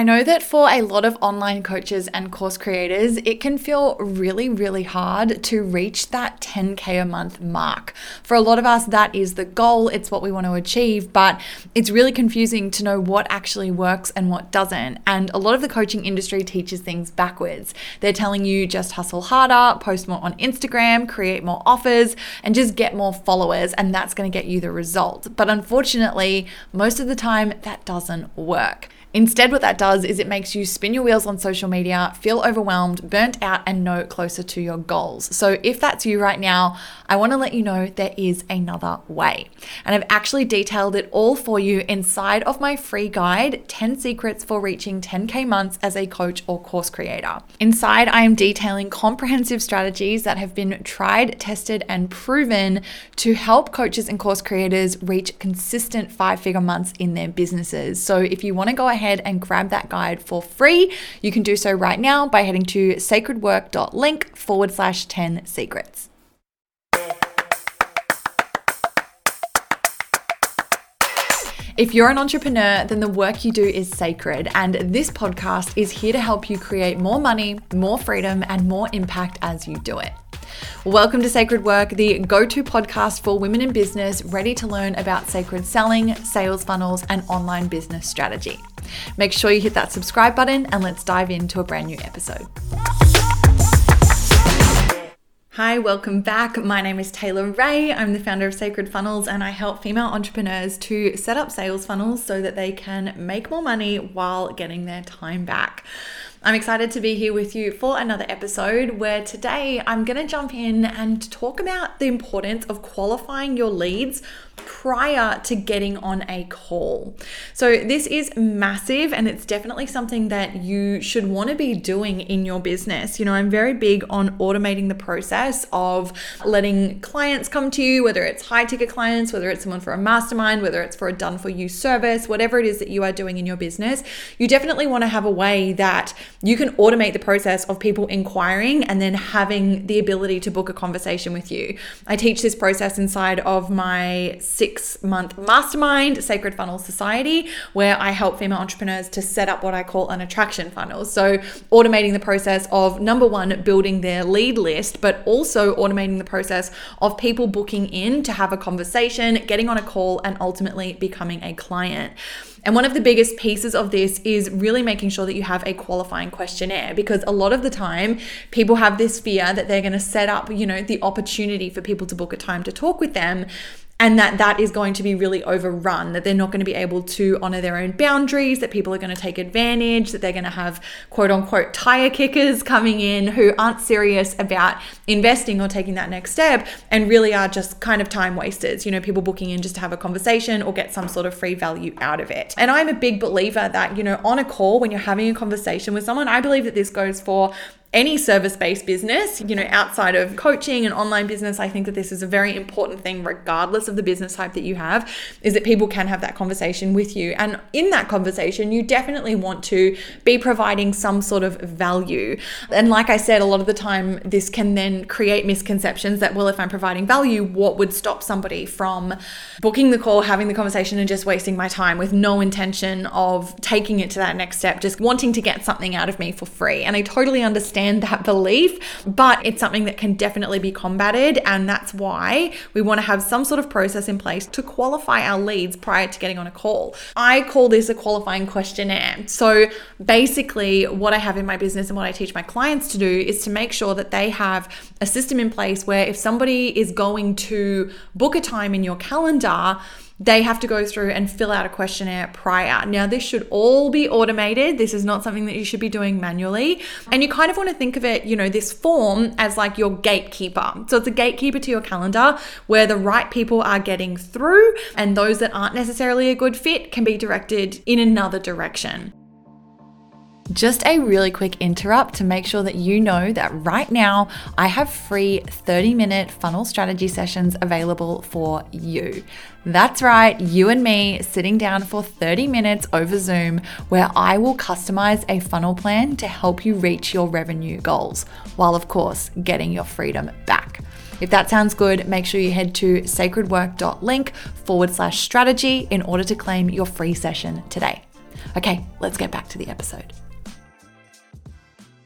I know that for a lot of online coaches and course creators, it can feel really, really hard to reach that 10K a month mark. For a lot of us, that is the goal, it's what we want to achieve, but it's really confusing to know what actually works and what doesn't. And a lot of the coaching industry teaches things backwards. They're telling you just hustle harder, post more on Instagram, create more offers, and just get more followers, and that's going to get you the result. But unfortunately, most of the time, that doesn't work. Instead, what that does is it makes you spin your wheels on social media, feel overwhelmed, burnt out, and no closer to your goals. So, if that's you right now, I want to let you know there is another way. And I've actually detailed it all for you inside of my free guide 10 Secrets for Reaching 10K Months as a Coach or Course Creator. Inside, I am detailing comprehensive strategies that have been tried, tested, and proven to help coaches and course creators reach consistent five figure months in their businesses. So, if you want to go ahead, ahead and grab that guide for free. You can do so right now by heading to sacredwork.link forward slash 10 secrets. If you're an entrepreneur, then the work you do is sacred, and this podcast is here to help you create more money, more freedom, and more impact as you do it. Welcome to Sacred Work, the go to podcast for women in business ready to learn about sacred selling, sales funnels, and online business strategy. Make sure you hit that subscribe button and let's dive into a brand new episode. Hi, welcome back. My name is Taylor Ray. I'm the founder of Sacred Funnels and I help female entrepreneurs to set up sales funnels so that they can make more money while getting their time back. I'm excited to be here with you for another episode where today I'm going to jump in and talk about the importance of qualifying your leads prior to getting on a call. So, this is massive and it's definitely something that you should want to be doing in your business. You know, I'm very big on automating the process of letting clients come to you, whether it's high ticket clients, whether it's someone for a mastermind, whether it's for a done for you service, whatever it is that you are doing in your business. You definitely want to have a way that you can automate the process of people inquiring and then having the ability to book a conversation with you. I teach this process inside of my six month mastermind, Sacred Funnel Society, where I help female entrepreneurs to set up what I call an attraction funnel. So, automating the process of number one, building their lead list, but also automating the process of people booking in to have a conversation, getting on a call, and ultimately becoming a client. And one of the biggest pieces of this is really making sure that you have a qualifying questionnaire because a lot of the time people have this fear that they're going to set up, you know, the opportunity for people to book a time to talk with them and that that is going to be really overrun that they're not going to be able to honor their own boundaries that people are going to take advantage that they're going to have quote unquote tire kickers coming in who aren't serious about investing or taking that next step and really are just kind of time wasters you know people booking in just to have a conversation or get some sort of free value out of it. And i'm a big believer that you know on a call when you're having a conversation with someone i believe that this goes for any service based business, you know, outside of coaching and online business, I think that this is a very important thing, regardless of the business type that you have, is that people can have that conversation with you. And in that conversation, you definitely want to be providing some sort of value. And like I said, a lot of the time, this can then create misconceptions that, well, if I'm providing value, what would stop somebody from booking the call, having the conversation, and just wasting my time with no intention of taking it to that next step, just wanting to get something out of me for free? And I totally understand understand that belief, but it's something that can definitely be combated. And that's why we want to have some sort of process in place to qualify our leads prior to getting on a call. I call this a qualifying questionnaire. So basically, what I have in my business and what I teach my clients to do is to make sure that they have a system in place where if somebody is going to book a time in your calendar, they have to go through and fill out a questionnaire prior. Now, this should all be automated. This is not something that you should be doing manually. And you kind of want to think of it, you know, this form as like your gatekeeper. So it's a gatekeeper to your calendar where the right people are getting through, and those that aren't necessarily a good fit can be directed in another direction. Just a really quick interrupt to make sure that you know that right now I have free 30 minute funnel strategy sessions available for you. That's right, you and me sitting down for 30 minutes over Zoom where I will customize a funnel plan to help you reach your revenue goals, while of course getting your freedom back. If that sounds good, make sure you head to sacredwork.link forward slash strategy in order to claim your free session today. Okay, let's get back to the episode.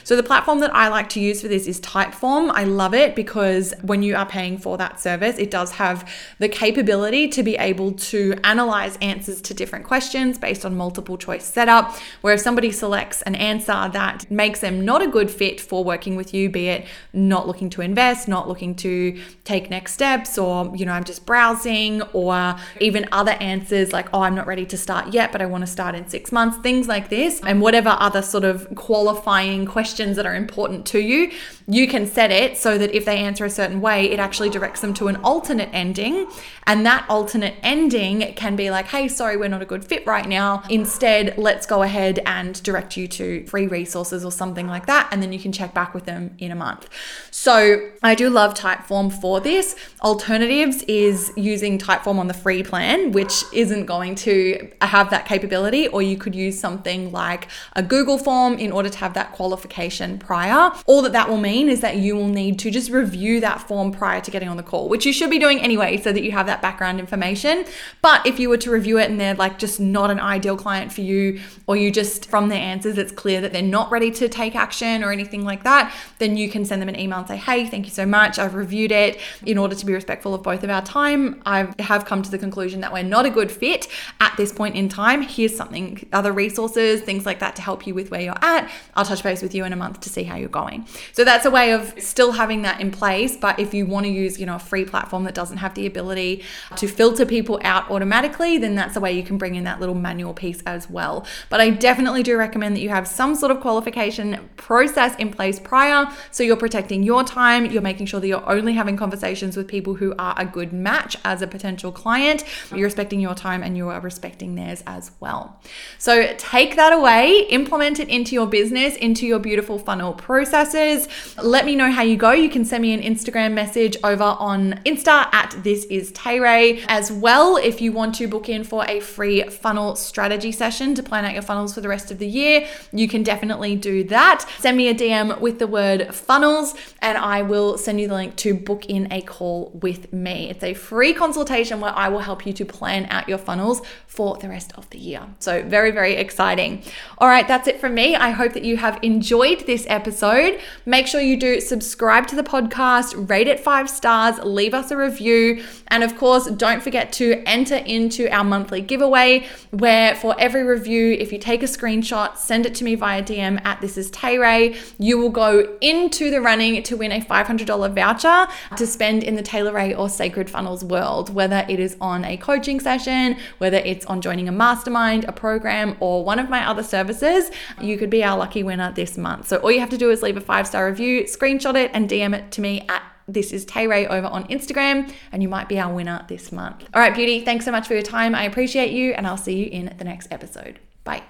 So the platform that I like to use for this is Typeform. I love it because when you are paying for that service, it does have the capability to be able to analyze answers to different questions based on multiple choice setup. Where if somebody selects an answer that makes them not a good fit for working with you, be it not looking to invest, not looking to take next steps, or you know, I'm just browsing, or even other answers like, oh, I'm not ready to start yet, but I want to start in six months, things like this, and whatever other sort of qualifying questions questions that are important to you, you can set it so that if they answer a certain way, it actually directs them to an alternate ending. And that alternate ending can be like, hey, sorry, we're not a good fit right now. Instead, let's go ahead and direct you to free resources or something like that. And then you can check back with them in a month. So I do love Typeform for this. Alternatives is using Typeform on the free plan, which isn't going to have that capability, or you could use something like a Google form in order to have that qualification prior. All that that will mean is that you will need to just review that form prior to getting on the call, which you should be doing anyway, so that you have that background information. But if you were to review it and they're like just not an ideal client for you, or you just from their answers, it's clear that they're not ready to take action or anything like that, then you can send them an email and say, hey, thank you so much. I've reviewed it. In order to be respectful of both of our time, I have come to the conclusion that we're not a good fit at this point in time. Here's something, other resources, things like that to help you with where you're at. I'll touch base with you in a month to see how you're going. So that's a way of still having that in place. But if you want to use, you know, a free platform that doesn't have the ability to filter people out automatically, then that's a way you can bring in that little manual piece as well. But I definitely do recommend that you have some sort of qualification process in place prior so you're protecting your time, you're making sure that you're only having conversations with people who are a good match as a potential client, you're respecting your time and you are respecting theirs as well. So take that away, implement it into your business, into your beautiful funnel processes. Let me know how you go. You can send me an Instagram message over on Insta at this is Tayray as well if you want to book in for a free funnel strategy session to plan out your funnels for the rest of the year. You can definitely do that. Send me a DM with the word funnels and I will send you the link to book in a call with me. It's a free consultation where I will help you to plan out your funnels for the rest of the year. So, very, very exciting. All right, that's it from me. I hope that you have enjoyed this episode. Make sure you do subscribe to the podcast, rate it five stars, leave us a review, and of course, don't forget to enter into our monthly giveaway where for every review, if you take a screenshot, send it to me via DM at this is Tayray, you will go into the running to win a $500 voucher to spend in the Taylor Ray or Sacred Funnels world, whether it is on a coaching session, whether it's on joining a mastermind, a program, or one of my other services, you could be our lucky winner this month. So all you have to do is leave a five star review, screenshot it, and DM it to me at this is Tayray over on Instagram, and you might be our winner this month. All right, beauty, thanks so much for your time. I appreciate you, and I'll see you in the next episode. Bye.